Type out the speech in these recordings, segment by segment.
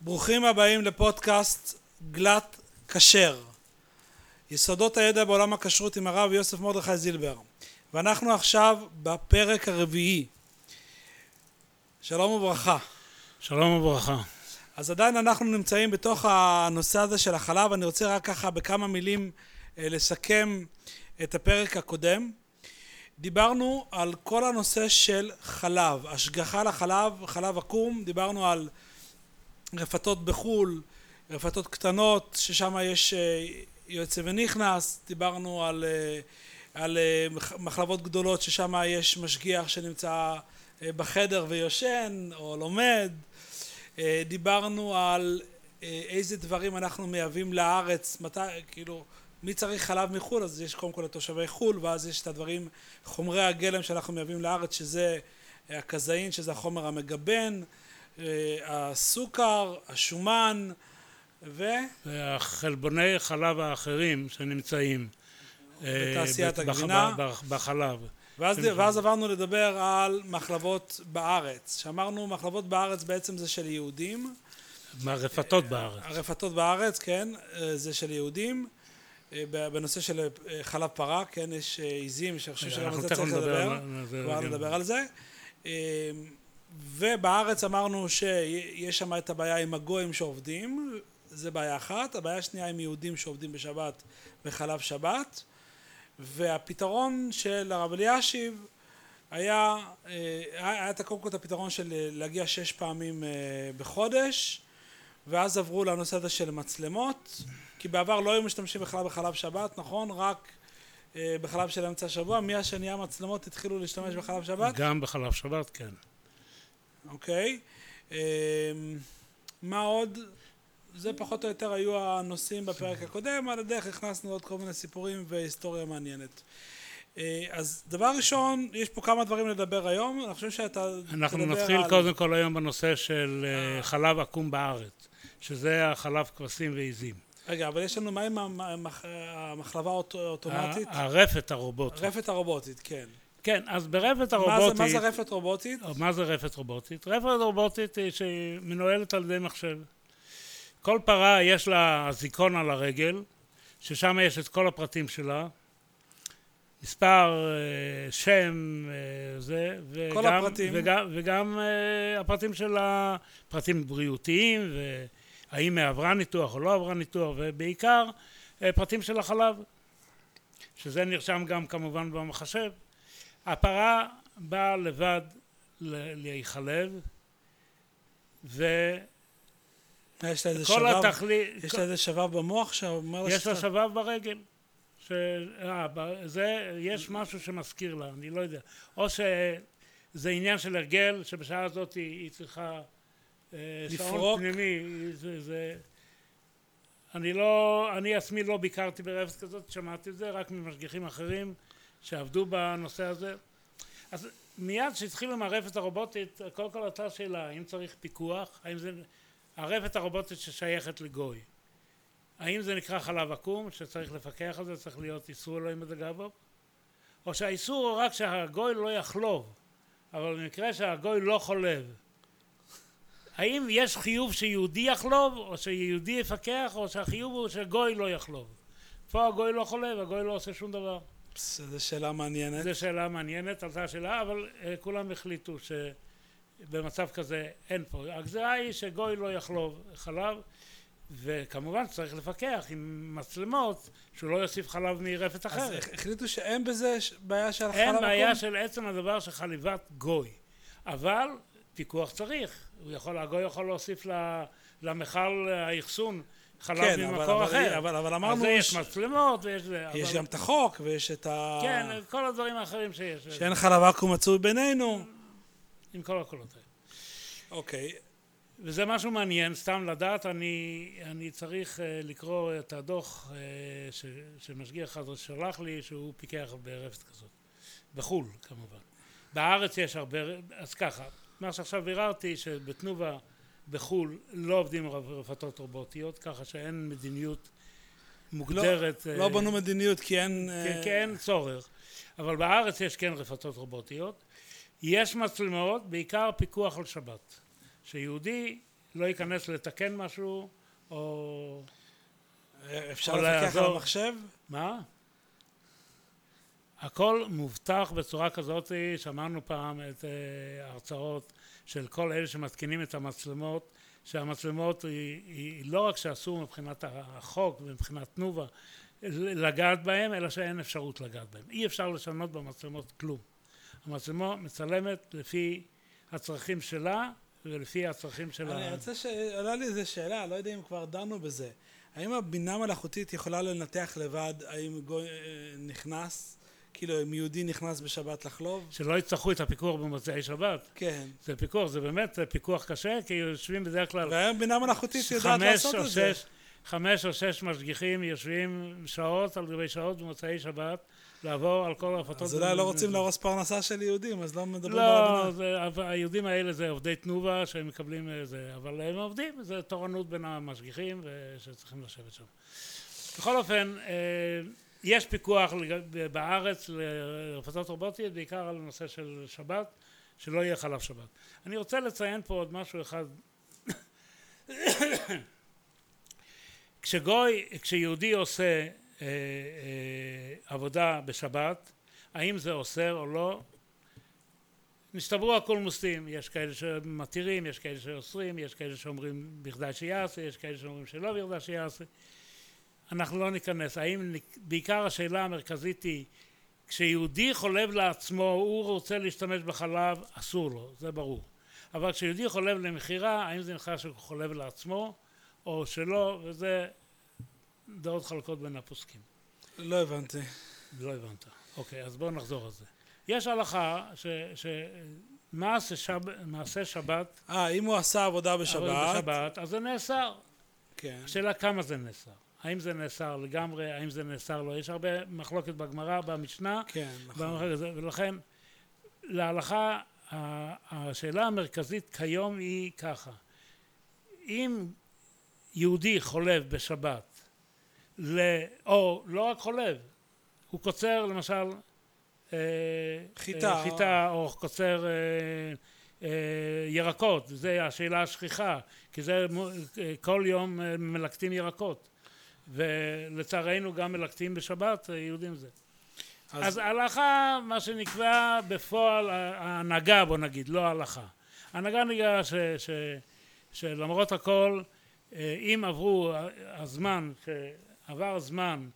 ברוכים הבאים לפודקאסט גלת כשר. יסודות הידע בעולם הכשרות עם הרב יוסף מרדכי זילבר. ואנחנו עכשיו בפרק הרביעי. שלום וברכה. שלום וברכה. אז עדיין אנחנו נמצאים בתוך הנושא הזה של החלב. אני רוצה רק ככה בכמה מילים אה, לסכם את הפרק הקודם. דיברנו על כל הנושא של חלב, השגחה לחלב, חלב עקום, דיברנו על רפתות בחו"ל, רפתות קטנות, ששם יש אה, יוצא ונכנס, דיברנו על, אה, על אה, מחלבות גדולות ששם יש משגיח שנמצא בחדר ויושן או לומד, דיברנו על איזה דברים אנחנו מייבאים לארץ, מתי, כאילו, מי צריך חלב מחו"ל, אז יש קודם כל לתושבי חו"ל, ואז יש את הדברים, חומרי הגלם שאנחנו מייבאים לארץ, שזה הכזאין, שזה החומר המגבן, הסוכר, השומן ו... והחלבוני חלב האחרים שנמצאים בתעשיית הגבינה בחלב. ואז, ואז עברנו לדבר על מחלבות בארץ, שאמרנו מחלבות בארץ בעצם זה של יהודים. הרפתות בארץ. הרפתות בארץ, כן, זה של יהודים. בנושא של חלב פרה, כן, יש עיזים שאני חושב שגם על זה צריך לדבר, כבר נדבר על זה. ובארץ אמרנו שיש שם את הבעיה עם הגויים שעובדים, זה בעיה אחת, הבעיה השנייה עם יהודים שעובדים בשבת בחלב שבת, והפתרון של הרב אלישיב היה, היה את קודם כל את הפתרון של להגיע שש פעמים בחודש, ואז עברו לנושא הזה של מצלמות, כי בעבר לא היו משתמשים בכלל בחלב שבת, נכון? רק בחלב של אמצע השבוע, מאז שנהיה מצלמות התחילו להשתמש בחלב שבת? גם בחלב שבת, כן. אוקיי. מה עוד? זה פחות או יותר היו הנושאים בפרק הקודם, על הדרך הכנסנו עוד כל מיני סיפורים והיסטוריה מעניינת. אז דבר ראשון, יש פה כמה דברים לדבר היום, אני חושב שאתה אנחנו נתחיל על... קודם כל היום בנושא של חלב עקום בארץ, שזה החלב כבשים ועיזים. רגע, אבל יש לנו, מה עם המחלבה האוטומטית? הרפת הרובוטית. הרפת הרובוטית, כן. כן, אז ברפת הרובוטית... מה זה רפת רובוטית? מה זה רפת רובוטית? רפת רובוטית היא שמנוהלת על ידי מחשב. כל פרה יש לה אזיקון על הרגל, ששם יש את כל הפרטים שלה, מספר, שם, זה, וגם, כל הפרטים. וגם, וגם הפרטים של הפרטים בריאותיים, והאם היא עברה ניתוח או לא עברה ניתוח, ובעיקר פרטים של החלב, שזה נרשם גם כמובן במחשב. הפרה באה לבד להיחלב, ו... יש לה איזה שבב, התכלי... יש לה איזה שבב במוח שאומר לה יש לה שבב ברגל. ש... אה, זה, יש משהו שמזכיר לה, אני לא יודע. או שזה עניין של הרגל, שבשעה הזאת היא, היא צריכה לפרוק. פנימי. זה, זה... אני לא, אני עצמי לא ביקרתי ברפת כזאת, שמעתי את זה רק ממשגיחים אחרים שעבדו בנושא הזה. אז מיד כשהתחילו עם הרפת הרובוטית, קודם כל עלתה שאלה, האם צריך פיקוח, האם זה... הרפת הרובוטית ששייכת לגוי, האם זה נקרא חלב עקום, שצריך לפקח על זה, צריך להיות איסור אלוהים בדגה בו? או שהאיסור הוא רק שהגוי לא יחלוב, אבל במקרה שהגוי לא חולב, האם יש חיוב שיהודי יחלוב, או שיהודי יפקח, או שהחיוב הוא שגוי לא יחלוב? פה הגוי לא חולב, הגוי לא עושה שום דבר. זו שאלה מעניינת. זו שאלה מעניינת, עלתה שאלה, אבל uh, כולם החליטו שבמצב כזה אין פה. הגזירה היא שגוי לא יחלוב חלב, וכמובן צריך לפקח עם מצלמות שהוא לא יוסיף חלב מרפת אחרת. אז החליטו שאין בזה בעיה של חלב אין בעיה של עצם הדבר של חליבת גוי, אבל פיקוח צריך. הוא יכול, הגוי יכול להוסיף למכל האחסון חלב כן, ממקור אבל, אחר. אבל, אבל אמרנו... אז יש מצלמות ויש... יש אבל... גם את החוק ויש את ה... כן, כל הדברים האחרים שיש. שאין חלב עכו"ם מצוי בינינו. עם כל הקולות האלה. אוקיי. וזה משהו מעניין, סתם לדעת, אני, אני צריך uh, לקרוא את הדוח uh, ש, שמשגיח אחד שלח לי, שהוא פיקח ברפת כזאת. בחו"ל, כמובן. בארץ יש הרבה... אז ככה, מה שעכשיו ביררתי, שבתנובה בחו"ל לא עובדים עם רפתות רובוטיות, ככה שאין מדיניות מוגדרת. לא, לא בנו מדיניות כי אין... כי, כי אין צורך. אבל בארץ יש כן רפתות רובוטיות. יש מצלמות, בעיקר פיקוח על שבת. שיהודי לא ייכנס לתקן משהו, או... אפשר או לפקח על. המחשב? מה? הכל מובטח בצורה כזאת, שמענו פעם את אה, ההרצאות של כל אלה שמתקינים את המצלמות, שהמצלמות היא, היא לא רק שאסור מבחינת החוק ומבחינת תנובה לגעת בהם, אלא שאין אפשרות לגעת בהם. אי אפשר לשנות במצלמות כלום. המצלמה מצלמת לפי הצרכים שלה ולפי הצרכים של אני ה... רוצה ש... עולה לי איזו שאלה, לא יודע אם כבר דנו בזה. האם הבינה מלאכותית יכולה לנתח לבד האם גוי אה, נכנס, כאילו אם יהודי נכנס בשבת לחלוב? שלא יצטרכו את הפיקוח במוצאי שבת. כן. זה פיקוח, זה באמת זה פיקוח קשה, כי יושבים בדרך כלל והיום בינה מלאכותית יודעת לעשות את זה. חמש או שש משגיחים יושבים שעות על גבי שעות במוצאי שבת לעבור על כל הרפתות. אז אולי לא רוצים להרוס פרנסה של יהודים, אז לא מדברים לא. זה, היהודים האלה זה עובדי תנובה שהם מקבלים אה, זה, אבל הם עובדים, זה תורנות בין המשגיחים שצריכים לשבת שם. בכל אופן, אה, יש פיקוח בארץ לרפתות רובוטיות, בעיקר על הנושא של שבת, שלא יהיה חלב שבת. אני רוצה לציין פה עוד משהו אחד. כשגוי, כשיהודי עושה אה, אה, עבודה בשבת, האם זה אוסר או לא, נסתברו הקולמוסים, יש כאלה שמתירים, יש כאלה שאוסרים, יש כאלה שאומרים בכדאי שיעשה, יש כאלה שאומרים שלא בכדאי שיעשה. אנחנו לא ניכנס. האם, בעיקר השאלה המרכזית היא, כשיהודי חולב לעצמו, הוא רוצה להשתמש בחלב, אסור לו, זה ברור. אבל כשיהודי חולב למכירה, האם זה נכנס שהוא חולב לעצמו, או שלא, וזה דעות חלקות בין הפוסקים. לא הבנתי. לא הבנת. אוקיי, אז בואו נחזור על זה. יש הלכה ש... ש... מעשה, שב... מעשה שבת, אה, אם הוא עשה עבודה בשבת, בשבת, אז זה נאסר. כן. השאלה כמה זה נאסר. האם זה נאסר לגמרי, האם זה נאסר לא. יש הרבה מחלוקת בגמרא, במשנה, כן, נכון. ולכן להלכה השאלה המרכזית כיום היא ככה אם יהודי חולב בשבת ל... או לא רק חולב הוא קוצר למשל אה, חיטה. אה, חיטה או קוצר אה, ירקות זה השאלה השכיחה כי זה כל יום מלקטים ירקות ולצערנו גם מלקטים בשבת יהודים זה אז ההלכה, מה שנקבע בפועל, ההנהגה בוא נגיד, לא ההלכה. ההנהגה נקבע ש, ש, שלמרות הכל, אה, אם עברו הזמן, שעבר הזמן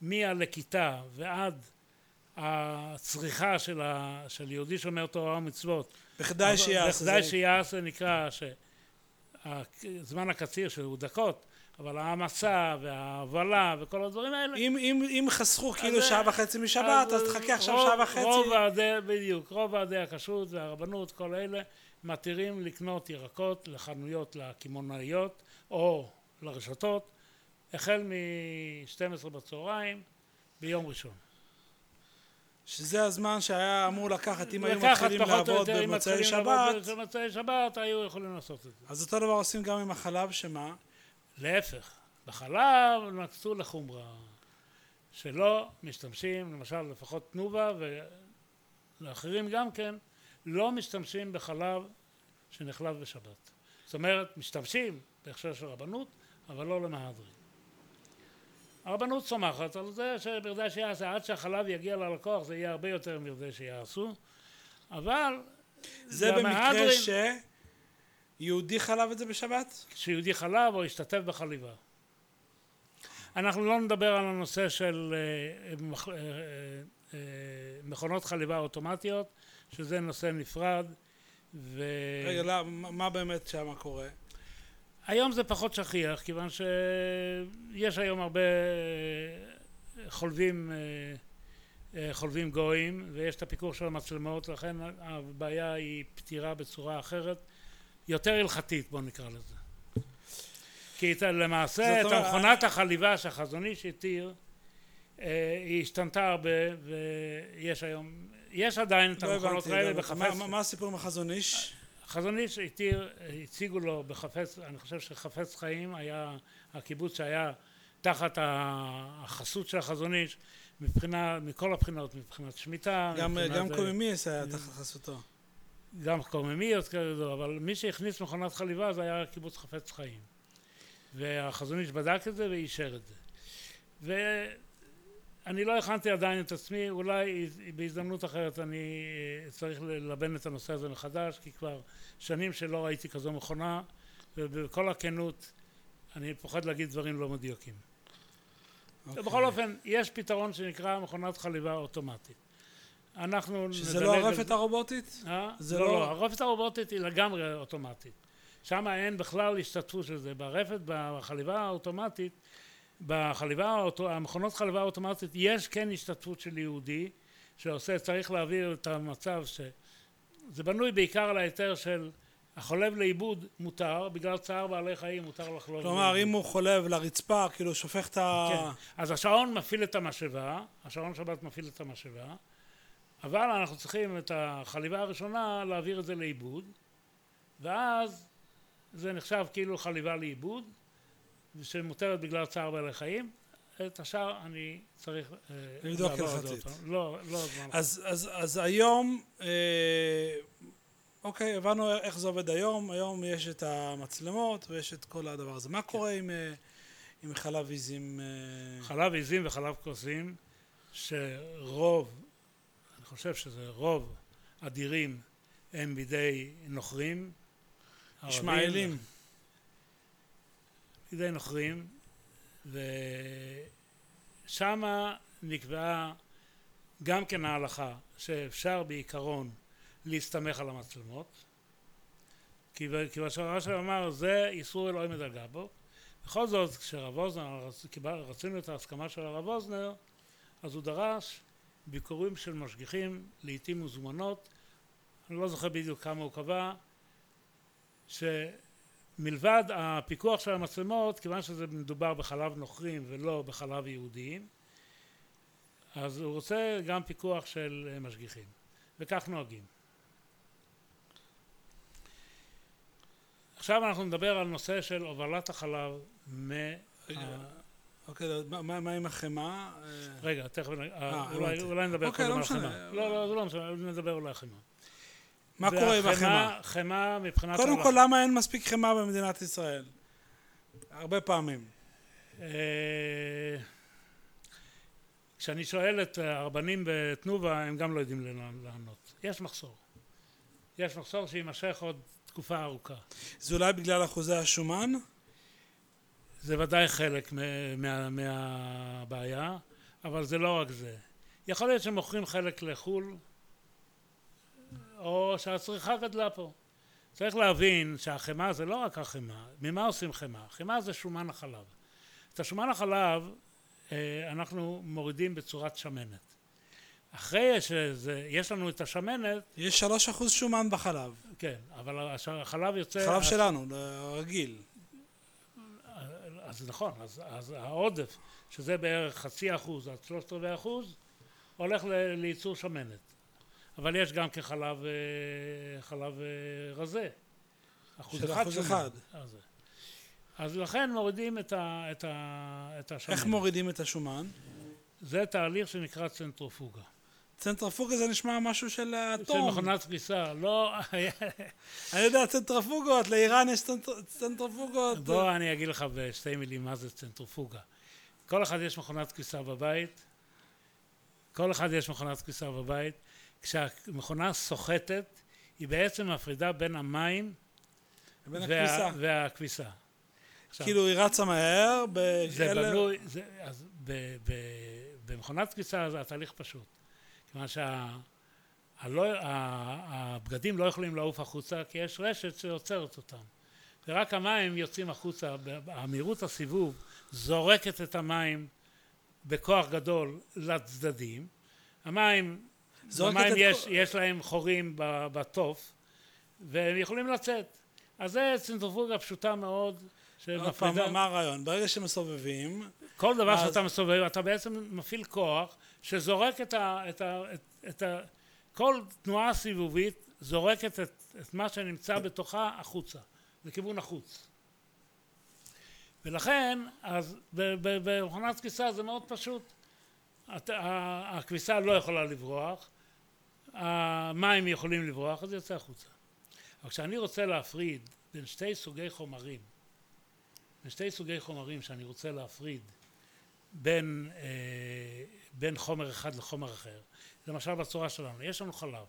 מהלקיטה ועד הצריכה של, ה, של יהודי שומר תורה ומצוות, בכדאי שיעשה. בכדאי זה- שיעשה נקרא שהזמן הקציר שהוא דקות, אבל ההעמסה וההובלה וכל הדברים האלה אם, אם, אם חסכו כאילו שעה וחצי משבת, אז תחכה עכשיו שעה וחצי. רוב ועדי, בדיוק, רוב ועדי הכשרות והרבנות, כל אלה, מתירים לקנות ירקות לחנויות לקמעונאיות או לרשתות, החל מ-12 בצהריים ביום ראשון. שזה הזמן שהיה אמור לקחת, אם היו מתחילים לעבוד במוצאי שבת, במוצאי שבת, היו יכולים לעשות את זה. אז אותו דבר עושים גם עם החלב, שמה? להפך, בחלב נקצו לחומרה, שלא משתמשים, למשל לפחות תנובה ולאחרים גם כן, לא משתמשים בחלב שנחלב בשבת. זאת אומרת, משתמשים בהכשר של רבנות, אבל לא למהדרין. הרבנות סומכת על זה שבכדי שיעשה, עד שהחלב יגיע ללקוח זה יהיה הרבה יותר מכדי שיעשו, אבל זה במקרה למהדרין- שיהודי חלב את זה בשבת? שיהודי חלב או השתתף בחליבה. אנחנו לא נדבר על הנושא של אה, מח- אה, אה, מכונות חליבה אוטומטיות, שזה נושא נפרד, רגע, לא, מה באמת שם קורה? והיום זה פחות שכיח, כיוון שיש היום הרבה אה, חולבים, אה, אה, חולבים גויים, ויש את הפיקוח של המצלמות, לכן הבעיה היא פתירה בצורה אחרת, יותר הלכתית בוא נקרא לזה. כי את- למעשה את אומרת, מכונת החליבה שהחזון איש התיר אה, היא השתנתה הרבה ויש היום, יש עדיין את לא המכונות. האלה לא הבנתי. בחפץ, מה- מה הסיפור עם החזון איש? החזון איש התיר, הציגו לו בחפץ, אני חושב שחפץ חיים היה הקיבוץ שהיה תחת החסות של החזון איש מבחינה, מכל הבחינות, מבחינת שמיטה, גם מבחינת גם זה. קומימיס היה תחת חסותו. גם קוממיות כאלו, אבל מי שהכניס מכונת חליבה זה היה קיבוץ חפץ חיים. והחזון איש בדק את זה ואישר את זה. ואני לא הכנתי עדיין את עצמי, אולי בהזדמנות אחרת אני צריך ללבן את הנושא הזה מחדש, כי כבר שנים שלא ראיתי כזו מכונה, ובכל הכנות אני פוחד להגיד דברים לא מדויקים. Okay. אוקיי. בכל אופן, יש פתרון שנקרא מכונת חליבה אוטומטית. אנחנו שזה לא הרפת הרובוטית? אה? זה לא, לא, לא, הרפת הרובוטית היא לגמרי אוטומטית. שם אין בכלל השתתפות של זה. ברפת, בחליבה האוטומטית, בחליבה, המכונות חליבה האוטומטית יש כן השתתפות של יהודי שעושה, צריך להעביר את המצב ש... זה בנוי בעיקר על ההיתר של החולב לאיבוד מותר, בגלל צער בעלי חיים מותר לחלוב כלומר, אם הוא חולב לרצפה, כאילו שופך את ה... כן. אז השעון מפעיל את המשאבה, השעון שבת מפעיל את המשאבה, אבל אנחנו צריכים את החליבה הראשונה להעביר את זה לאיבוד, ואז זה נחשב כאילו חליבה לאיבוד, שמותרת בגלל צער בעלי חיים. את השאר אני צריך אה, לבדוק הלכתית. לא, לא זמן. אז, אז, אז היום, אה, אוקיי, הבנו איך זה עובד היום. היום יש את המצלמות ויש את כל הדבר הזה. מה כן. קורה עם, אה, עם חלב עיזים? חלב עיזים וחלב כוסים, שרוב חושב שזה רוב אדירים הם בידי נוכרים. ישמעאלים. בידי נוכרים, ושמה נקבעה גם כן ההלכה שאפשר בעיקרון להסתמך על המצלמות, כי שהרש"י אמר זה איסור אלוהים מדרגה בו. בכל זאת כשרב אוזנר, רצינו את ההסכמה של הרב אוזנר, אז הוא דרש ביקורים של משגיחים לעיתים מזומנות, אני לא זוכר בדיוק כמה הוא קבע, שמלבד הפיקוח של המצלמות, כיוון שזה מדובר בחלב נוכרים ולא בחלב יהודיים, אז הוא רוצה גם פיקוח של משגיחים, וכך נוהגים. עכשיו אנחנו נדבר על נושא של הובלת החלב מה... אוקיי, מה עם החמאה? רגע, תכף, אה, אה, אולי נדבר אוקיי, קודם לא על חמאה. לא, לא, זה לא משנה, נדבר אולי על חמאה. מה קורה עם החמאה? חמאה מבחינת... קודם כל, למה אין מספיק חמאה במדינת ישראל? הרבה פעמים. אה, כשאני שואל את הרבנים בתנובה, הם גם לא יודעים לענות. יש מחסור. יש מחסור שיימשך עוד תקופה ארוכה. זה אולי בגלל אחוזי השומן? זה ודאי חלק מה, מהבעיה, אבל זה לא רק זה. יכול להיות שמוכרים חלק לחו"ל, או שהצריכה גדלה פה. צריך להבין שהחמאה זה לא רק החמאה, ממה עושים חמאה? חמאה זה שומן החלב. את השומן החלב אה, אנחנו מורידים בצורת שמנת. אחרי שיש לנו את השמנת... יש שלוש אחוז שומן בחלב. כן, אבל החלב יוצא... חלב שלנו, רגיל. אז נכון, אז, אז העודף, שזה בערך חצי אחוז עד שלושת רבעי אחוז, הולך לייצור שמנת. אבל יש גם כחלב אה, חלב אה, רזה. אחוז אחד. אחוז אחד. אז, אז לכן מורידים את, ה, את, ה, את השמנת. איך מורידים את השומן? זה תהליך שנקרא צנטרופוגה. צנטרפוגה זה נשמע משהו של אטום. של מכונת כביסה, לא... אני יודע, צנטרפוגות, לאיראן יש צנטרפוגות. בוא אני אגיד לך בשתי מילים מה זה צנטרפוגה. כל אחד יש מכונת כביסה בבית, כל אחד יש מכונת כביסה בבית. כשהמכונה סוחטת, היא בעצם מפרידה בין המים וה... והכביסה. כאילו היא רצה מהר, זה בנוי, זה, אז ב, ב, במכונת כביסה זה התהליך פשוט. כיוון שהבגדים לא יכולים לעוף החוצה כי יש רשת שעוצרת אותם. ורק המים יוצאים החוצה, המהירות הסיבוב זורקת את המים בכוח גדול לצדדים, המים, המים יש, יש להם חורים בתוף והם יכולים לצאת, אז זה צנטריפוגה פשוטה מאוד שמפרידה... מה הרעיון? ברגע שמסובבים... כל דבר אז... שאתה מסובב אתה בעצם מפעיל כוח שזורק את ה... את ה, את, את ה כל תנועה סיבובית זורקת את, את מה שנמצא בתוכה החוצה, לכיוון החוץ. ולכן, אז במכונת כביסה זה מאוד פשוט. הכביסה לא יכולה לברוח, המים יכולים לברוח, אז זה יוצא החוצה. אבל כשאני רוצה להפריד בין שתי סוגי חומרים, בין שתי סוגי חומרים שאני רוצה להפריד בין, אה, בין חומר אחד לחומר אחר, למשל בצורה שלנו, יש לנו חלב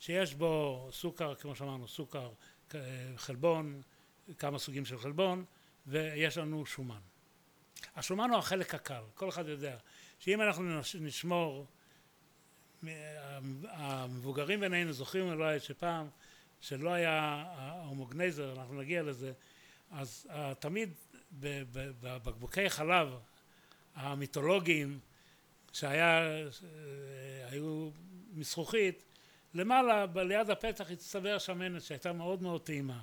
שיש בו סוכר, כמו שאמרנו, סוכר, אה, חלבון, כמה סוגים של חלבון, ויש לנו שומן. השומן הוא החלק הקל, כל אחד יודע שאם אנחנו נשמור, המבוגרים בינינו זוכרים אולי שפעם שלא היה ההומוגנייזר, אנחנו נגיע לזה, אז תמיד בבקבוקי חלב המיתולוגיים שהיו מזכוכית, למעלה ליד הפתח הצטבר שמנת שהייתה מאוד מאוד טעימה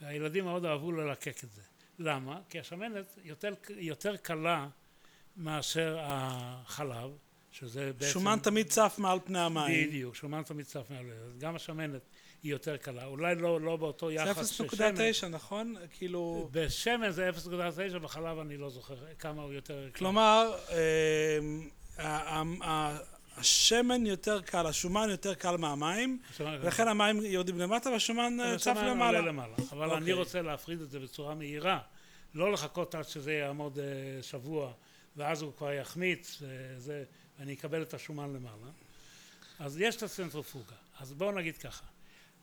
והילדים מאוד אהבו ללקק את זה. למה? כי השמנת יותר, יותר קלה מאשר החלב, שזה בעצם... שומן תמיד צף מעל פני המים. בדיוק, שומן תמיד צף מעל... גם השמנת היא יותר קלה. אולי לא, לא באותו יחס זה 0.9, נכון? כאילו... בשמן זה 0.9, בחלב אני לא זוכר כמה הוא יותר קל. כלומר, אה, השמן יותר קל, השומן יותר קל מהמים, ולכן המים יורדים למטה והשומן אה, צף למעלה. למעלה. אבל אני אוקיי. רוצה להפריד את זה בצורה מהירה, לא לחכות עד שזה יעמוד אה, שבוע ואז הוא כבר יחמיץ ואני אקבל את השומן למעלה. אז יש את הצנטרופוגה. אז בואו נגיד ככה,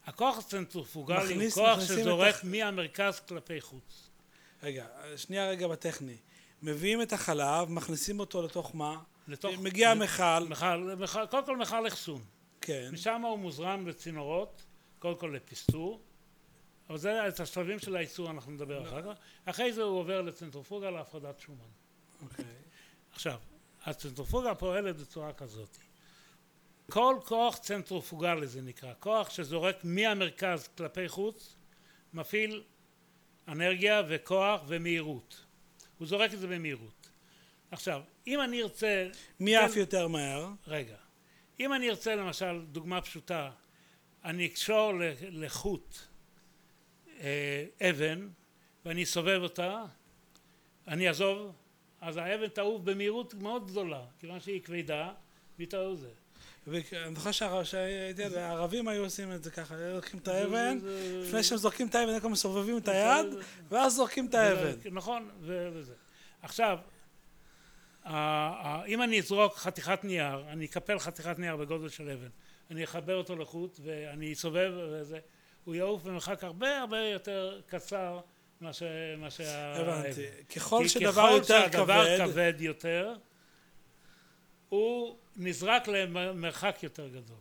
הכוח הצנטרופוגלי הוא כוח שזורק את... מהמרכז כלפי חוץ. רגע, שנייה רגע בטכני. מביאים את החלב, מכניסים אותו לתוך מה? לתוך... מגיע המכל. מכל, קודם כל מכל אחסון. כן. משם הוא מוזרם לצינורות, קודם כל לפיסטור, אבל זה את השלבים של הייצור אנחנו נדבר לא. אחר כך. אחרי זה הוא עובר לצנטרופוגה להפרדת שומן. אוקיי. עכשיו, הצנטרופוגה פועלת בצורה כזאת. כל כוח צנטרופוגלי זה נקרא, כוח שזורק מהמרכז כלפי חוץ, מפעיל אנרגיה וכוח ומהירות. הוא זורק את זה במהירות. עכשיו, אם אני ארצה... מי עף יותר מהר? רגע. אם אני ארצה למשל, דוגמה פשוטה, אני אקשור לחוט אה, אבן ואני אסובב אותה, אני אעזוב, אז האבן תעוף במהירות מאוד גדולה, כיוון שהיא כבדה והיא תעוף זה. ואני זוכר שהערבים היו עושים את זה ככה, היו לוקחים את האבן, לפני שהם זורקים את האבן, הם מסובבים את היד, ואז זורקים את האבן. נכון, וזה. עכשיו, אם אני אזרוק חתיכת נייר, אני אקפל חתיכת נייר בגודל של אבן, אני אחבר אותו לחוט ואני אסובב וזה, הוא יעוף במרחק הרבה הרבה יותר קצר מאשר האבן. הבנתי. ככל שדבר יותר כבד... ככל שהדבר כבד יותר, הוא נזרק למרחק יותר גדול.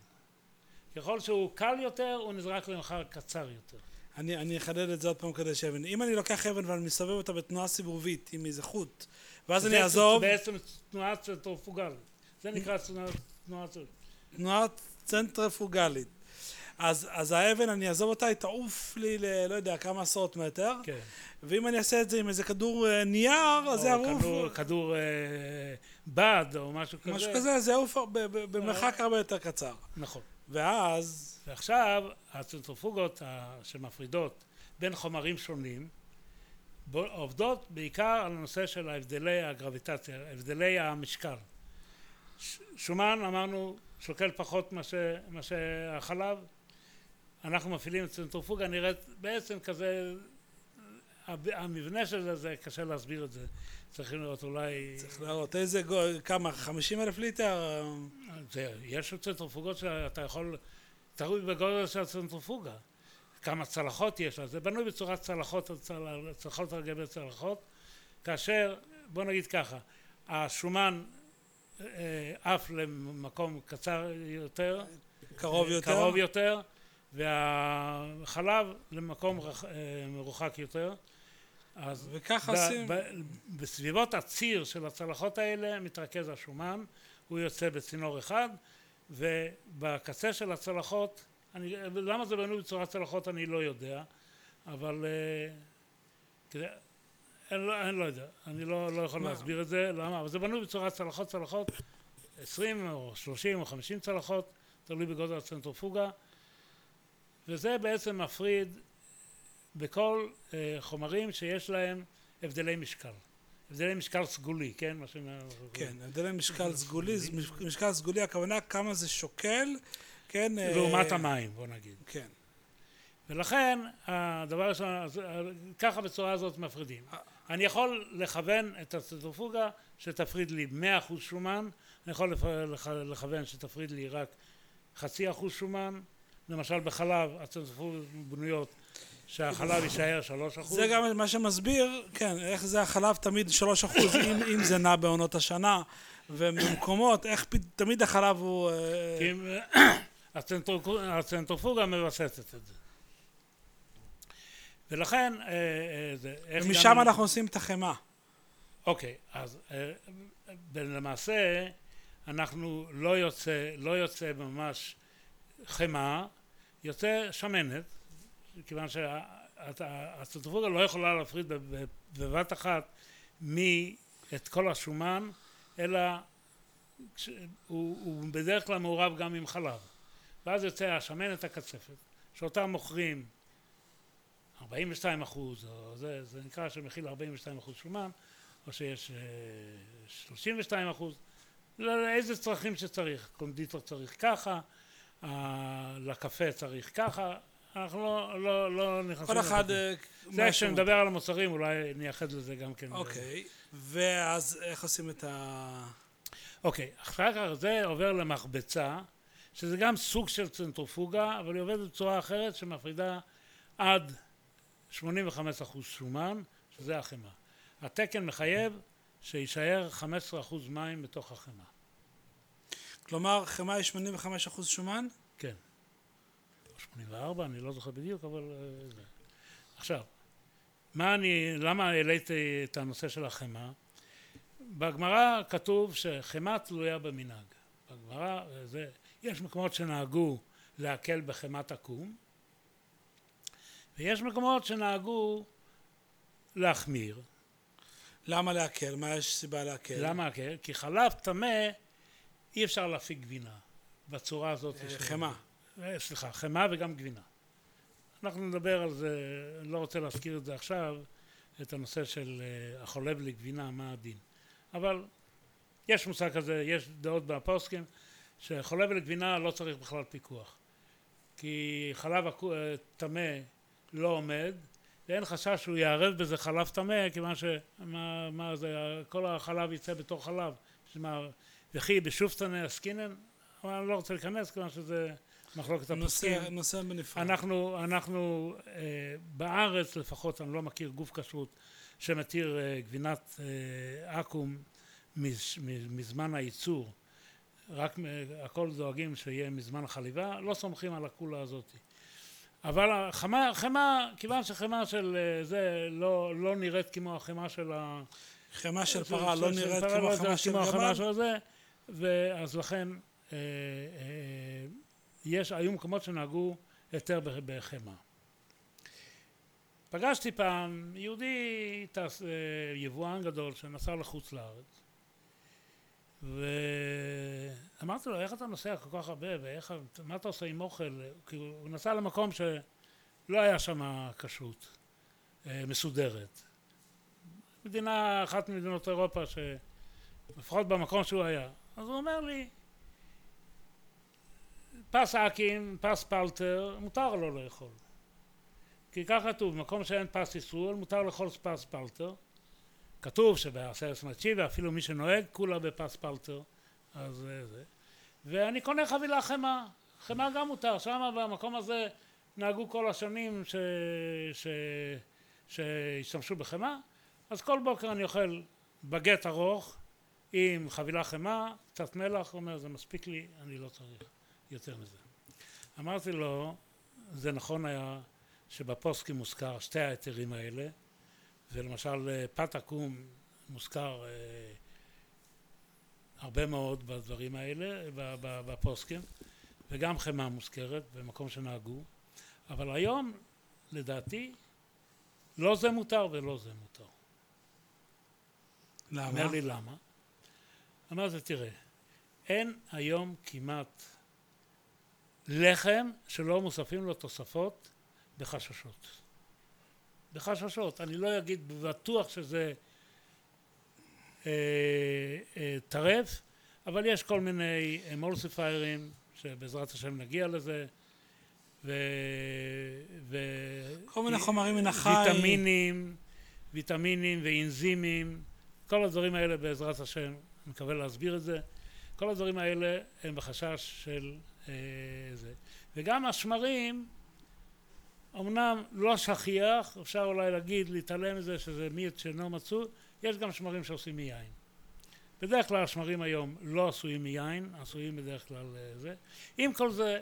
ככל שהוא קל יותר, הוא נזרק למרחק קצר יותר. אני, אני אחדד את זה עוד פעם כדי שאבן. אם אני לוקח אבן ואני מסובב אותה בתנועה סיבובית עם איזה חוט, ואז אני אעזוב... בעצם תנועה צנטרפוגלית. זה נקרא תנועה... תנועה צנטרפוגלית. אז, אז האבן, אני אעזוב אותה, היא תעוף לי ל... לא יודע, כמה עשרות מטר. כן. ואם אני אעשה את זה עם איזה כדור אה, נייר, אז זה יעוף... כדור, כדור אה, בד או משהו כזה. משהו כזה, זה יעוף במרחק הרבה יותר קצר. נכון. ואז... ועכשיו, הצנטרופוגות שמפרידות בין חומרים שונים, עובדות בעיקר על הנושא של הבדלי הגרביטציה, הבדלי המשקל. שומן אמרנו שוקל פחות מה שהחלב, אנחנו מפעילים צנטרופוגה נראית בעצם כזה, המבנה של זה, זה קשה להסביר את זה, צריכים לראות אולי... צריך לראות איזה, כמה, חמישים אלף ליטר? זה, יש צנטרופוגות שאתה יכול, תלוי בגודל של הצנטרופוגה. כמה צלחות יש לה, זה. בנוי בצורת צלחות, צלחות על גבי צלחות, כאשר, בוא נגיד ככה, השומן אה, עף למקום קצר יותר, קרוב יותר, קרוב יותר והחלב למקום אה, מרוחק יותר. אז וככה עושים. בסביבות הציר של הצלחות האלה מתרכז השומן, הוא יוצא בצינור אחד, ובקצה של הצלחות אני, למה זה בנוי בצורת צלחות אני לא יודע, אבל אה, כדי, אני, לא, אני לא יודע, אני לא, לא יכול מה? להסביר את זה, למה, אבל זה בנוי בצורת צלחות צלחות, עשרים או שלושים או חמישים צלחות, תלוי בגודל הצנטרופוגה, וזה בעצם מפריד בכל אה, חומרים שיש להם הבדלי משקל. הבדלי משקל סגולי, כן? מה שאומר... כן, הבדלי משקל סגולי, משקל סגולי, הכוונה כמה זה שוקל כן? אה, לעומת המים, בוא נגיד. כן. ולכן, הדבר הראשון, אה, ככה בצורה הזאת מפרידים. אני יכול לכוון את הצנטריפוגה שתפריד לי 100% שומן, אני יכול לכוון שתפריד לי רק חצי אחוז שומן, למשל בחלב הצנטריפוגות בנויות שהחלב יישאר 3%. זה גם מה שמסביר, כן, איך זה החלב תמיד 3 אחוז, אם, אם זה נע בעונות השנה, ובמקומות, איך פ... תמיד החלב הוא... אה, כי הצנטריפוגה מבססת את זה. ולכן, אה, אה, ומשם הגענו- אנחנו עושים את החמאה. אוקיי, אז למעשה אנחנו לא יוצא, לא יוצא ממש חמאה, יוצא שמנת, כיוון שהצנטריפוגה לא יכולה להפריד בב- בבת אחת מ- את כל השומן, אלא הוא, הוא בדרך כלל מעורב גם עם חלב. ואז יוצא השמנת הקצפת, שאותה מוכרים 42 אחוז, או זה, זה נקרא שמכיל 42 אחוז שומן, או שיש אה, 32 אחוז, לאיזה צרכים שצריך, קונדיטור צריך ככה, אה, לקפה צריך ככה, אנחנו לא, לא, לא נכנסים... כל אחד... אה, זה כשנדבר על המוצרים אולי נייחד לזה גם כן. אוקיי, ואז איך עושים את ה... אוקיי, אחר כך זה עובר למחבצה, שזה גם סוג של צנטריפוגה, אבל היא עובדת בצורה אחרת שמפרידה עד 85% שומן, שזה החמאה. התקן מחייב שיישאר 15% מים בתוך החמאה. כלומר, חמאה היא 85 אחוז שומן? כן. או 84, אני לא זוכר בדיוק, אבל אה. עכשיו, מה אני, למה העליתי את הנושא של החמאה? בגמרא כתוב שחמאה תלויה במנהג. בגמרא אה, זה, יש מקומות שנהגו להקל בחמת עקום, ויש מקומות שנהגו להחמיר. למה להקל? מה יש סיבה להקל? למה? כי- כי חלב טמא אי אפשר להפיק גבינה בצורה הזאת. אה, חמאה. אה, סליחה, חמאה וגם גבינה. אנחנו נדבר על זה, אני לא רוצה להזכיר את זה עכשיו, את הנושא של אה, החולב לגבינה, מה הדין. אבל יש מושג כזה, יש דעות בפוסקים, שחולב לגבינה לא צריך בכלל פיקוח. כי חלב טמא לא עומד, ואין חשש שהוא יערב בזה חלב טמא, כיוון שמה מה זה, כל החלב יצא בתור חלב. שמה, וכי בשופטנה עסקינן, אבל אני לא רוצה להיכנס, כיוון שזה מחלוקת הפוסקים. נושא, בנפרד. אנחנו, אנחנו אה, בארץ לפחות, אני לא מכיר גוף כשרות שמתיר אה, גבינת אה, עכו"ם מז- מ- מזמן הייצור, רק הכל דואגים שיהיה מזמן החליבה, לא סומכים על הקולה הזאת. אבל החמה, חמאה, כיוון שחמאה של אה, זה לא, לא נראית כמו החמאה של ה... חמאה של פרה לא נראית כמו לא נראית של גמל? ואז לכן אה, אה, יש, היו מקומות שנהגו יותר בחמאה. פגשתי פעם יהודי, טס, אה, יבואן גדול שנסע לחוץ לארץ ואמרתי לו איך אתה נוסע כל כך הרבה ואיך, מה אתה עושה עם אוכל? כי הוא נסע למקום שלא היה שם כשרות מסודרת מדינה, אחת ממדינות אירופה שלפחות במקום שהוא היה. אז הוא אומר לי, פס אקים, פס פלטר, מותר לו לאכול. כי כך כתוב, במקום שאין פס איסור, מותר לאכול פס פלטר. כתוב שבעשרת מצ'יבה, אפילו מי שנוהג, כולה בפס פלטר. אז זה זה. ואני קונה חבילה חמאה. חמאה גם מותר. שם במקום הזה נהגו כל השנים ש... ש... שהשתמשו בחמאה. אז כל בוקר אני אוכל בגט ארוך עם חבילה חמאה, קצת מלח, הוא אומר זה מספיק לי, אני לא צריך יותר מזה. אמרתי לו, זה נכון היה שבפוסקים מוזכר שתי ההיתרים האלה, ולמשל אה, פת עקום מוזכר אה, הרבה מאוד בדברים האלה, בפוסקים, וגם חמאה מוזכרת במקום שנהגו, אבל היום לדעתי לא זה מותר ולא זה מותר. למה? אומר לי למה? אמרתי תראה, אין היום כמעט לחם שלא מוספים לו תוספות בחששות. בחששות. אני לא אגיד בטוח שזה אה, אה, טרף, אבל יש כל מיני אמולסיפיירים שבעזרת השם נגיע לזה, ו... ו... כל מיני חומרים מן החי. ויטמינים, ויטמינים ואנזימים, כל הדברים האלה בעזרת השם, אני מקווה להסביר את זה, כל הדברים האלה הם בחשש של אה, זה. וגם השמרים, אמנם לא שכיח, אפשר אולי להגיד, להתעלם מזה שזה מיץ שאינו מצוי, יש גם שמרים שעושים מיין. בדרך כלל השמרים היום לא עשויים מיין, עשויים בדרך כלל אה, זה. עם כל זה,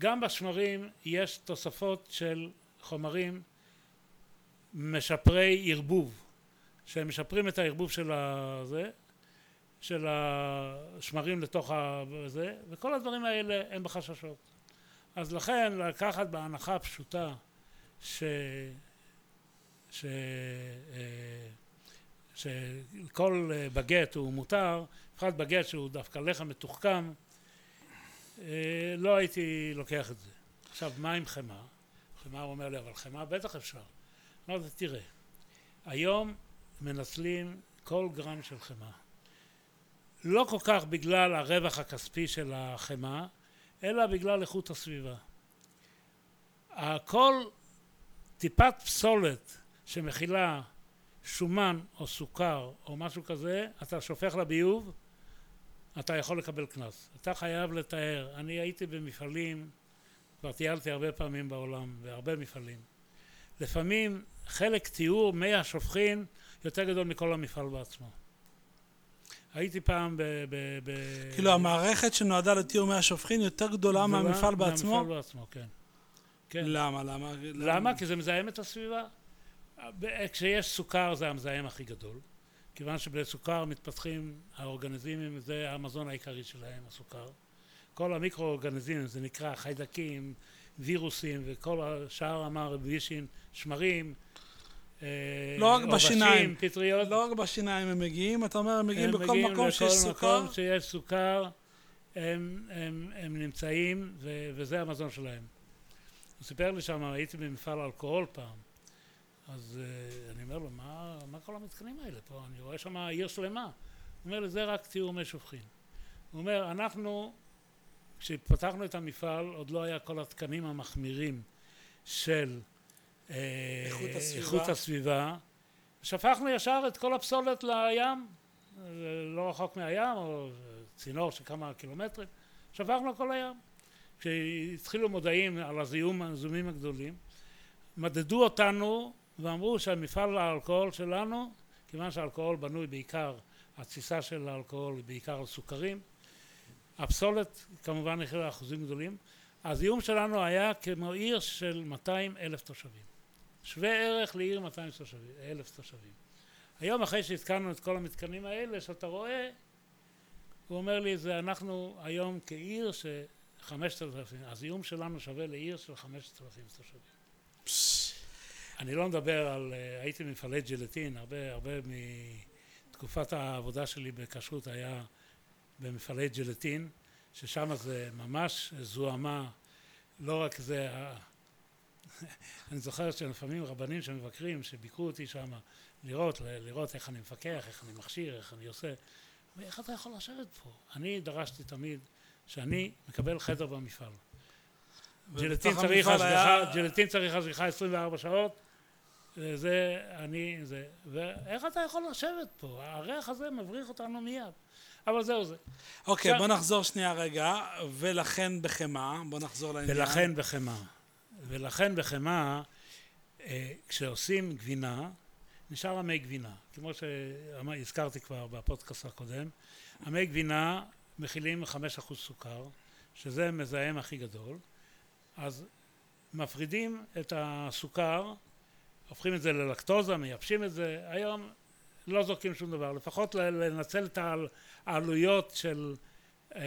גם בשמרים יש תוספות של חומרים משפרי ערבוב, שהם משפרים את הערבוב של הזה, של השמרים לתוך הזה, וכל הדברים האלה הם בחששות. אז לכן לקחת בהנחה הפשוטה ש... ש... אה, שכל בגט הוא מותר, בפרט בגט שהוא דווקא לחם מתוחכם, אה, לא הייתי לוקח את זה. עכשיו, מה עם חמאה? חמאה הוא אומר לי, אבל חמאה בטח אפשר. אמרתי, תראה, היום מנצלים כל גרם של חמאה. לא כל כך בגלל הרווח הכספי של החמאה, אלא בגלל איכות הסביבה. כל טיפת פסולת שמכילה שומן או סוכר או משהו כזה, אתה שופך לביוב, אתה יכול לקבל קנס. אתה חייב לתאר. אני הייתי במפעלים, כבר טיילתי הרבה פעמים בעולם, בהרבה מפעלים. לפעמים חלק טיהור מי השופכין יותר גדול מכל המפעל בעצמו. הייתי פעם ב... ב, ב כאילו המערכת שנועדה לטיהור מי השופכין יותר גדולה מהמפעל בעצמו? מהמפעל בעצמו, כן. כן. למה? למה? למה? כי זה מזהם את הסביבה. כשיש סוכר זה המזהם הכי גדול, כיוון שבסוכר מתפתחים האורגניזמים, זה המזון העיקרי שלהם, הסוכר. כל המיקרואורגניזמים, זה נקרא חיידקים, וירוסים וכל השאר אמר בישין, שמרים, לא רק בשיניים, פטריות. לא רק בשיניים הם מגיעים, אתה אומר הם מגיעים הם בכל מגיעים מקום שיש סוכר? הם מגיעים לכל מקום שיש סוכר, הם, הם, הם נמצאים ו, וזה המזון שלהם. הוא סיפר לי שם, הייתי במפעל אלכוהול פעם, אז uh, אני אומר לו, מה, מה כל המתקנים האלה פה? אני רואה שם עיר שלמה. הוא אומר לי, זה רק טיהור מי שופכין. הוא אומר, אנחנו, כשפתחנו את המפעל, עוד לא היה כל התקנים המחמירים של אה, איכות הסביבה. איכות הסביבה. שפכנו ישר את כל הפסולת לים, לא רחוק מהים, או צינור של כמה קילומטרים, שפכנו כל הים. כשהתחילו מודעים על הזיהום, הזיהומים הגדולים, מדדו אותנו ואמרו שהמפעל האלכוהול שלנו, כיוון שהאלכוהול בנוי בעיקר, התסיסה של האלכוהול היא בעיקר על סוכרים, הפסולת כמובן הכילה אחוזים גדולים, הזיהום שלנו היה כמו עיר של 200 אלף תושבים. שווה ערך לעיר 200 תושבים, אלף תושבים. היום אחרי שהתקנו את כל המתקנים האלה שאתה רואה, הוא אומר לי זה אנחנו היום כעיר שחמשת אלפים, הזיהום שלנו שווה לעיר של חמשת אלפים תושבים. אני לא מדבר על, אה, הייתי במפעלי ג'לטין, הרבה, הרבה מתקופת העבודה שלי בכשרות היה במפעלי ג'לטין, ששם זה ממש זוהמה, לא רק זה, אני זוכר שלפעמים רבנים שמבקרים, שביקרו אותי שם לראות, לראות איך אני מפקח, איך אני מכשיר, איך אני עושה, איך אתה יכול לשבת פה? אני דרשתי תמיד שאני מקבל חדר במפעל. ג'לטין צריך השגחה, היה... ג'לטין צריך השגחה 24 שעות, זה אני, זה, ואיך אתה יכול לשבת פה? הריח הזה מבריח אותנו מיד. אבל זהו זה. אוקיי, עכשיו... בוא נחזור שנייה רגע, ולכן בחמאה, בוא נחזור לעניין. ולכן בחמאה. ולכן בחמאה, אה, כשעושים גבינה, נשאר המי גבינה. כמו שהזכרתי כבר בפודקאסט הקודם, המי גבינה מכילים 5% סוכר, שזה מזהם הכי גדול, אז מפרידים את הסוכר, הופכים את זה ללקטוזה, מייבשים את זה, היום לא זורקים שום דבר, לפחות לנצל את העלויות של אה, אה,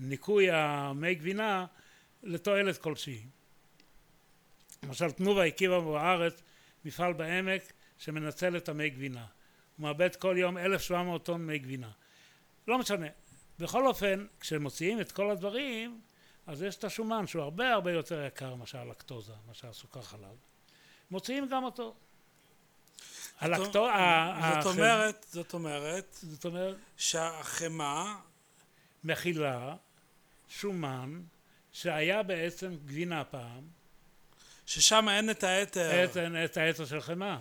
ניקוי המי גבינה לתועלת כלשהי. למשל תנובה הקימה בארץ מפעל בעמק שמנצל את המי גבינה. הוא מאבד כל יום 1,700 טון מי גבינה. לא משנה. בכל אופן, כשמוציאים את כל הדברים, אז יש את השומן שהוא הרבה הרבה יותר יקר מאשר הלקטוזה, מאשר הסוכר חלב. מוציאים גם אותו. הלקטו... זאת אומרת, זאת אומרת, זאת אומרת, שהחמאה מכילה שומן שהיה בעצם גבינה פעם, ששם אין את היתר. את, את היתר של חמאה.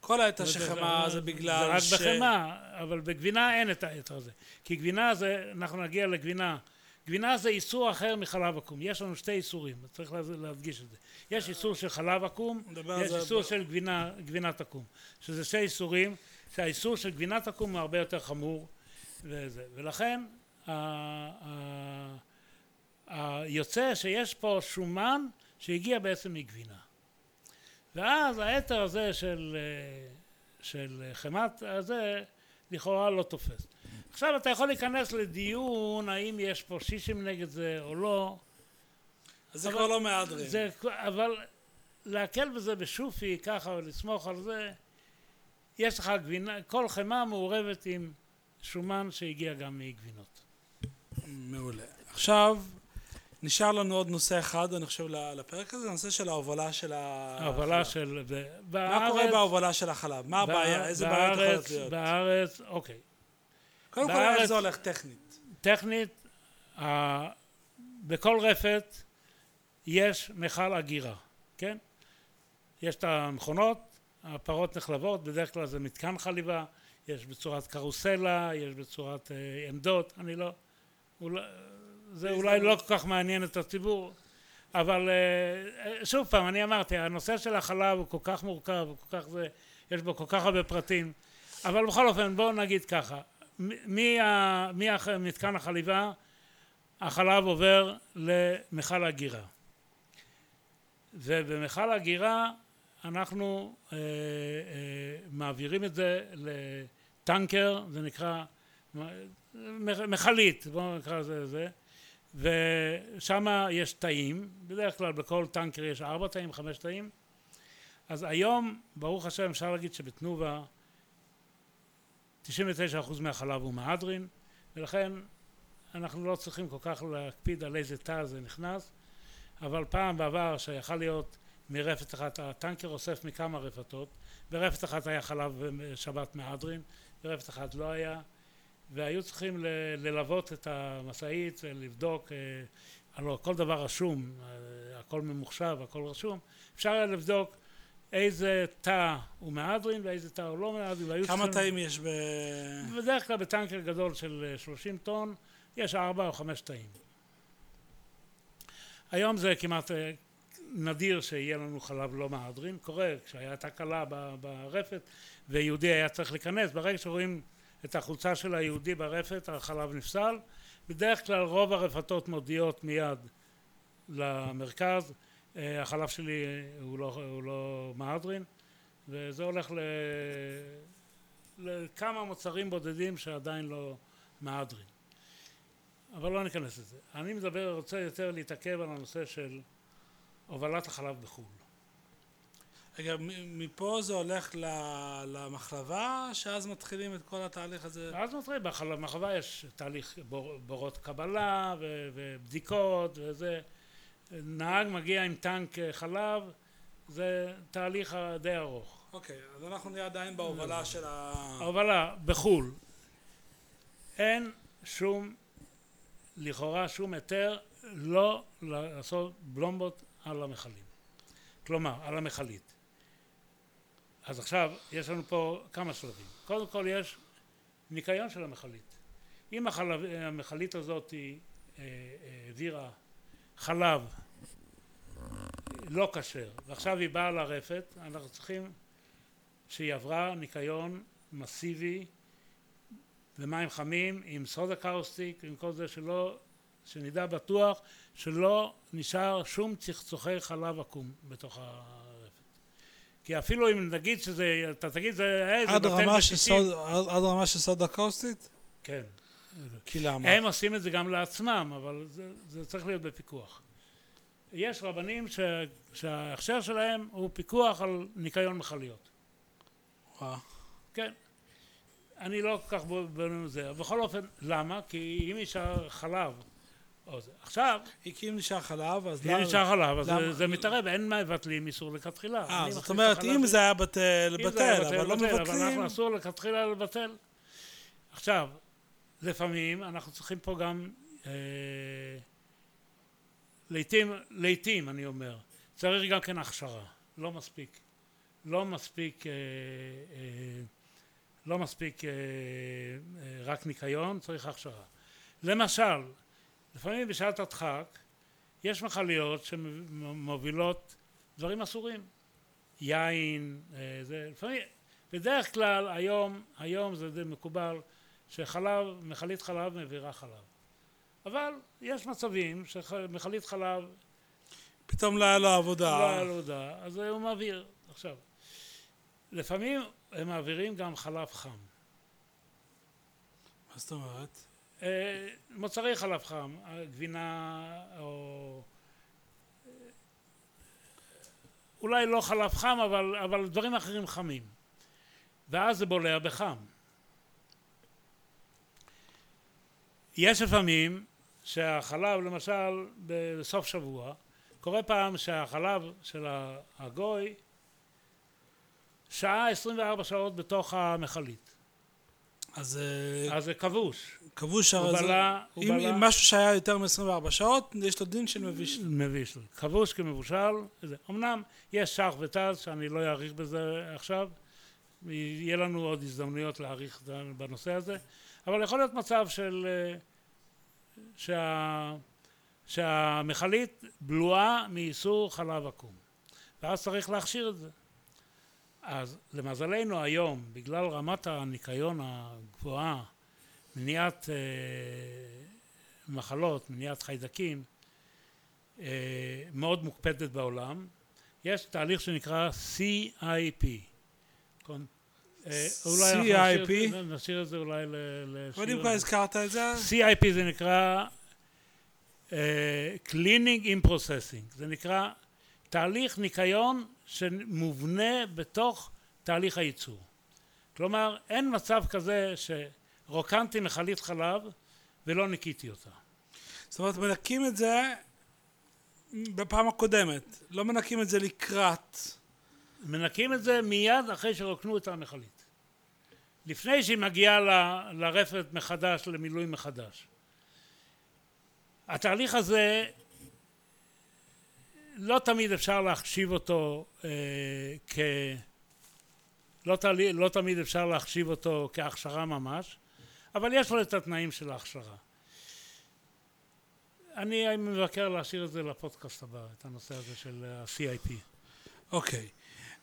כל היתר של חמאה זה בגלל זה רק בחמאה, אבל בגבינה אין את היתר הזה. כי גבינה זה, אנחנו נגיע לגבינה. גבינה זה איסור אחר מחלב עקום. יש לנו שתי איסורים, צריך להדגיש את זה. יש איסור של חלב עקום, יש איסור של גבינה, גבינת עקום. שזה שתי איסורים, שהאיסור של גבינת עקום הוא הרבה יותר חמור. וזה. ולכן יוצא שיש פה שומן שהגיע בעצם מגבינה. ואז היתר הזה של, של חמת הזה לכאורה לא תופס. עכשיו אתה יכול להיכנס לדיון האם יש פה שישים נגד זה או לא. זה כבר לא מהדרין. זה, אבל להקל בזה בשופי ככה ולסמוך על זה, יש לך גבינה, כל חמאה מעורבת עם שומן שהגיע גם מגבינות. מעולה. עכשיו נשאר לנו עוד נושא אחד, אני חושב, לפרק הזה, הנושא של ההובלה של החלב. ההובלה של... מה קורה בהובלה של החלב? מה הבעיה? איזה בעיות יכולות להיות? בארץ, אוקיי. קודם כל, איך זה הולך טכנית? טכנית, בכל רפת יש מכל אגירה, כן? יש את המכונות, הפרות נחלבות, בדרך כלל זה מתקן חליבה, יש בצורת קרוסלה, יש בצורת אה, עמדות, אני לא... אולי, זה אולי לא כל כך מעניין את הציבור, אבל אה, שוב פעם, אני אמרתי, הנושא של החלב הוא כל כך מורכב, הוא כל כך זה, יש בו כל כך הרבה פרטים, אבל בכל אופן בואו נגיד ככה, ממתקן החליבה החלב עובר למכל הגירה. ובמכל הגירה אנחנו אה, אה, מעבירים את זה לטנקר, זה נקרא מכלית, בואו נקרא לזה זה, ושם יש תאים, בדרך כלל בכל טנקר יש ארבע תאים, חמש תאים, אז היום ברוך השם אפשר להגיד שבתנובה 99% מהחלב הוא מהדרין ולכן אנחנו לא צריכים כל כך להקפיד על איזה תא זה נכנס אבל פעם בעבר שיכול להיות מרפת אחת, הטנקר אוסף מכמה רפתות, ברפת אחת היה חלב שבת מהדרין, ברפת אחת לא היה, והיו צריכים ללוות את המשאית ולבדוק, אה, הלוא כל דבר רשום, אה, הכל ממוחשב, הכל רשום, אפשר היה לבדוק איזה תא הוא מהדרין ואיזה תא הוא לא מהדרין. כמה תאים יש ב... בדרך כלל בטנקר גדול של 30 טון יש ארבע או חמש תאים. היום זה כמעט אה, נדיר שיהיה לנו חלב לא מהדרין, קורה כשהיה תקלה ברפת ויהודי היה צריך להיכנס, ברגע שרואים את החולצה של היהודי ברפת החלב נפסל, בדרך כלל רוב הרפתות מודיעות מיד למרכז אה, החלב שלי הוא לא, הוא לא מהדרין וזה הולך ל... לכמה מוצרים בודדים שעדיין לא מהדרין אבל לא ניכנס לזה. אני מדבר, רוצה יותר להתעכב על הנושא של הובלת החלב בחו"ל. רגע, מפה זה הולך למחלבה, שאז מתחילים את כל התהליך הזה? אז מתחילים, במחלבה יש תהליך בור, בורות קבלה ובדיקות וזה. נהג מגיע עם טנק חלב, זה תהליך די ארוך. אוקיי, אז אנחנו נהיה עדיין בהובלה של ה... ההובלה בחו"ל. אין שום, לכאורה שום היתר לא לעשות בלומבות על המכלים. כלומר, על המכלית. אז עכשיו, יש לנו פה כמה שלבים. קודם כל יש ניקיון של המכלית. אם החלב, המכלית הזאת היא אה, העבירה חלב לא כשר ועכשיו היא באה לרפת, אנחנו צריכים שהיא עברה ניקיון מסיבי ומים חמים עם סודה קאוסטיק עם כל זה שלא שנדע בטוח שלא נשאר שום צחצוחי חלב עקום בתוך הרפת. כי אפילו אם נגיד שזה, אתה תגיד זה, היי, זה בטל בשישים. עד רמה של סודה קאוסטית? כן. כי למה? הם עושים את זה גם לעצמם, אבל זה, זה צריך להיות בפיקוח. יש רבנים ש, שההכשר שלהם הוא פיקוח על ניקיון מכליות. וואו. כן. אני לא כל כך בונה לזה. בכל אופן, למה? כי אם נשאר חלב עכשיו... אם נשאר חלב, אז... אם נשאר חלב, אז זה מתערב, אין מבטלים איסור לכתחילה. אה, זאת אומרת, אם זה היה בטל, בטל, אבל לא מבטלים... אבל אנחנו אסור לכתחילה לבטל. עכשיו, לפעמים אנחנו צריכים פה גם אה, לעתים, לעתים אני אומר, צריך גם כן הכשרה, לא מספיק, לא מספיק, אה, אה, לא מספיק אה, אה, רק ניקיון, צריך הכשרה. למשל, לפעמים בשעת הדחק יש מכליות שמובילות דברים אסורים, יין, אה, זה, לפעמים, בדרך כלל היום, היום זה די מקובל שחלב, מכלית חלב מעבירה חלב. אבל יש מצבים שמכלית חלב פתאום לא היה לו עבודה. לא היה לו עבודה, אז הוא מעביר. עכשיו, לפעמים הם מעבירים גם חלב חם. מה זאת אומרת? אה, מוצרי חלב חם, גבינה או... אולי לא חלב חם, אבל, אבל דברים אחרים חמים. ואז זה בולע בחם. יש לפעמים שהחלב, למשל, בסוף שבוע, קורה פעם שהחלב של הגוי שעה 24 שעות בתוך המכלית. אז אה, אז זה כבוש. כבוש, הוא בלע, הוא אם בלע. אם משהו שהיה יותר מ-24 שעות, יש לו דין של מביש. מביש. כבוש כמבושל. זה. אמנם יש שח וטז, שאני לא אאריך בזה עכשיו, יהיה לנו עוד הזדמנויות להאריך בנושא הזה, אבל יכול להיות מצב של... אה, שה... שהמכלית בלועה מאיסור חלב עקום, ואז צריך להכשיר את זה. אז למזלנו היום, בגלל רמת הניקיון הגבוהה, מניעת אה, מחלות, מניעת חיידקים, אה, מאוד מוקפדת בעולם, יש תהליך שנקרא CIP. קונ- אה, אולי CIP? נשאיר את זה אולי ל... לשיר אבל אם את כבר זה. הזכרת את זה, CIP זה נקרא uh, Cleaning in Processing, זה נקרא תהליך ניקיון שמובנה בתוך תהליך הייצור. כלומר, אין מצב כזה שרוקנתי מכלית חלב ולא ניקיתי אותה. זאת אומרת, מנקים את זה בפעם הקודמת, לא מנקים את זה לקראת. מנקים את זה מיד אחרי שרוקנו את המכלית. לפני שהיא מגיעה ל- לרפת מחדש, למילוי מחדש. התהליך הזה לא תמיד אפשר להחשיב אותו אה, כ... לא, תלי, לא תמיד אפשר להחשיב אותו כהכשרה ממש, אבל יש לו את התנאים של ההכשרה. אני מבקר להשאיר את זה לפודקאסט הבא, את הנושא הזה של ה-CIP. אוקיי.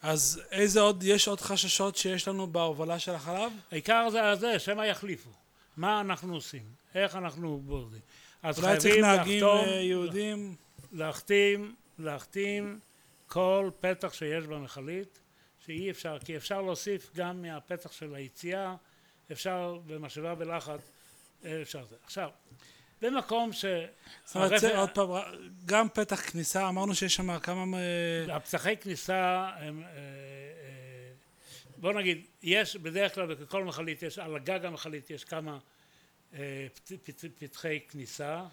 אז איזה עוד, יש עוד חששות שיש לנו בהובלה של החלב? העיקר זה הזה, שמא יחליפו. מה אנחנו עושים? איך אנחנו בורדים? אז אולי צריך חייבים נהגים לחתום, אה, יהודים? להחתים, להחתים כל פתח שיש במכלית, שאי אפשר, כי אפשר להוסיף גם מהפתח של היציאה, אפשר במשאבה בלחץ, אה, אפשר זה. עכשיו, במקום ש... זאת אומרת, זה עוד פעם, גם פתח כניסה, אמרנו שיש שם כמה... הפתחי כניסה הם, אה, אה, בוא נגיד, יש בדרך כלל בכל מכלית, יש על הגג המכלית יש כמה אה, פת- פת- פתחי כניסה,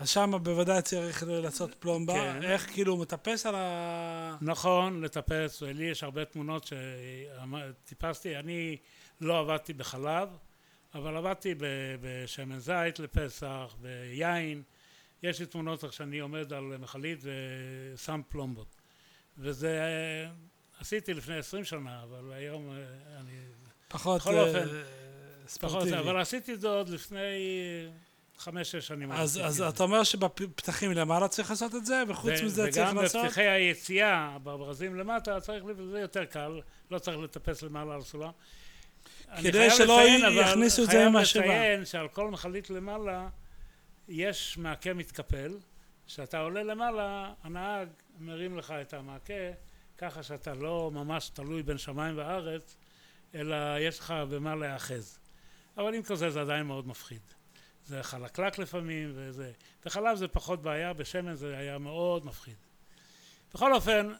אז שם בוודאי צריך לעשות פלומבה. כן. איך כאילו הוא מטפס על ה... נכון, לטפס, ולי יש הרבה תמונות שטיפסתי, אני לא עבדתי בחלב, אבל עבדתי בשמן זית לפסח, ביין, יש לי תמונות איך שאני עומד על מכלית ושם פלומבות, וזה אה, עשיתי לפני עשרים שנה, אבל היום אה, אני פחות בכל אה, אופן, פחות, ספורטיבי. אבל עשיתי את זה עוד לפני חמש-שש שנים. אז, אז. אתה אומר שבפתחים למעלה צריך לעשות את זה, וחוץ מזה צריך וגם לעשות... בפתחי היציאה, בברזים למטה, צריך, זה יותר קל, לא צריך לטפס למעלה על סולם. אני כדי שלא לציין, יכניסו את זה עם המשאבה. חייב לציין שעל כל מכלית למעלה יש מעקה מתקפל, כשאתה עולה למעלה, הנהג מרים לך את המעקה, ככה שאתה לא ממש תלוי בין שמיים וארץ, אלא יש לך במה להיאחז. אבל עם כזה זה עדיין מאוד מפחיד. זה חלקלק לפעמים, וזה... בחלב זה פחות בעיה, בשמן זה היה מאוד מפחיד. בכל אופן,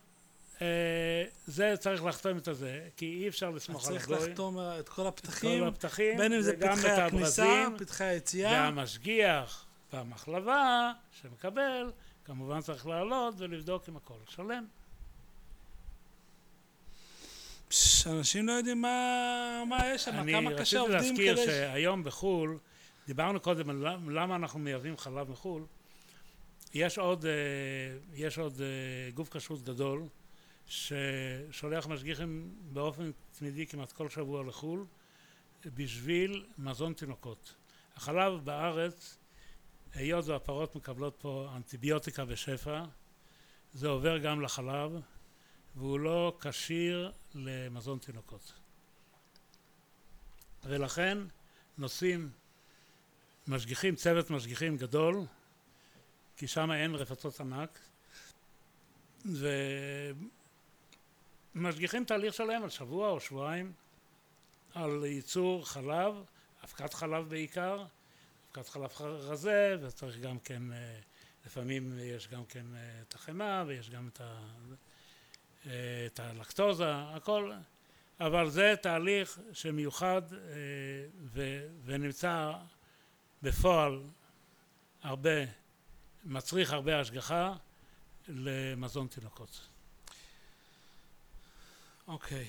אה, זה צריך לחתום את הזה, כי אי אפשר לסמוך על צריך הגוי. לחתום את כל כל הפתחים, הפתחים, בין אם זה פתחי את הכניסה, הברזים, פתחי היציאה. והמשגיח והמחלבה שמקבל, כמובן צריך לעלות ולבדוק אם הכל שלם. אנשים לא יודעים מה, מה יש שם, אני כמה קשה רציתי עובדים להזכיר כדי... ש- שהיום בחו"ל דיברנו קודם על למ- למה אנחנו מייבאים חלב מחו"ל. יש עוד, אה, יש עוד אה, גוף כשרות גדול ששולח משגיחים באופן תמידי כמעט כל שבוע לחו"ל בשביל מזון תינוקות. החלב בארץ, היות והפרות מקבלות פה אנטיביוטיקה בשפע, זה עובר גם לחלב והוא לא כשיר למזון תינוקות. ולכן נוסעים משגיחים, צוות משגיחים גדול, כי שם אין רפתות ענק, ומשגיחים תהליך שלם על שבוע או שבועיים על ייצור חלב, אבקת חלב בעיקר, אבקת חלב רזה, וצריך גם כן, אה, לפעמים יש גם כן אה, את החמאה ויש גם את, ה, אה, את הלקטוזה, הכל, אבל זה תהליך שמיוחד ונמצא בפועל הרבה, מצריך הרבה השגחה למזון תינוקות. אוקיי.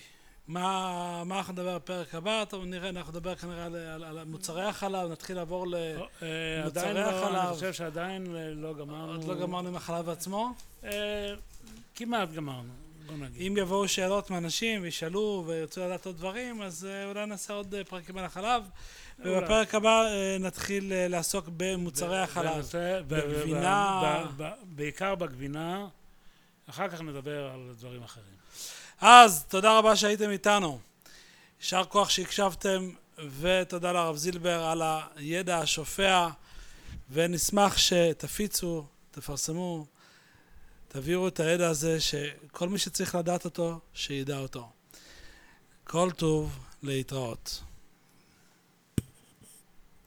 מה, מה אנחנו נדבר בפרק הבא? טוב, נראה, אנחנו נדבר כנראה על, על, על מוצרי החלב, נתחיל לעבור ל... אה, לא, החלב. אני חושב שעדיין לא גמרנו. עוד לא גמרנו עם החלב עצמו. אה, כמעט גמרנו, בוא נגיד. אם יבואו שאלות מאנשים וישאלו וירצו לדעת עוד דברים, אז אה, אולי נעשה עוד פרקים על החלב. ובפרק הבא אה, נתחיל אה, לעסוק במוצרי החלב. בגבינה. בעיקר בגבינה, אחר כך נדבר על דברים אחרים. אז תודה רבה שהייתם איתנו. יישר כוח שהקשבתם, ותודה לרב זילבר על הידע השופע, ונשמח שתפיצו, תפרסמו, תעבירו את הידע הזה, שכל מי שצריך לדעת אותו, שידע אותו. כל טוב, להתראות.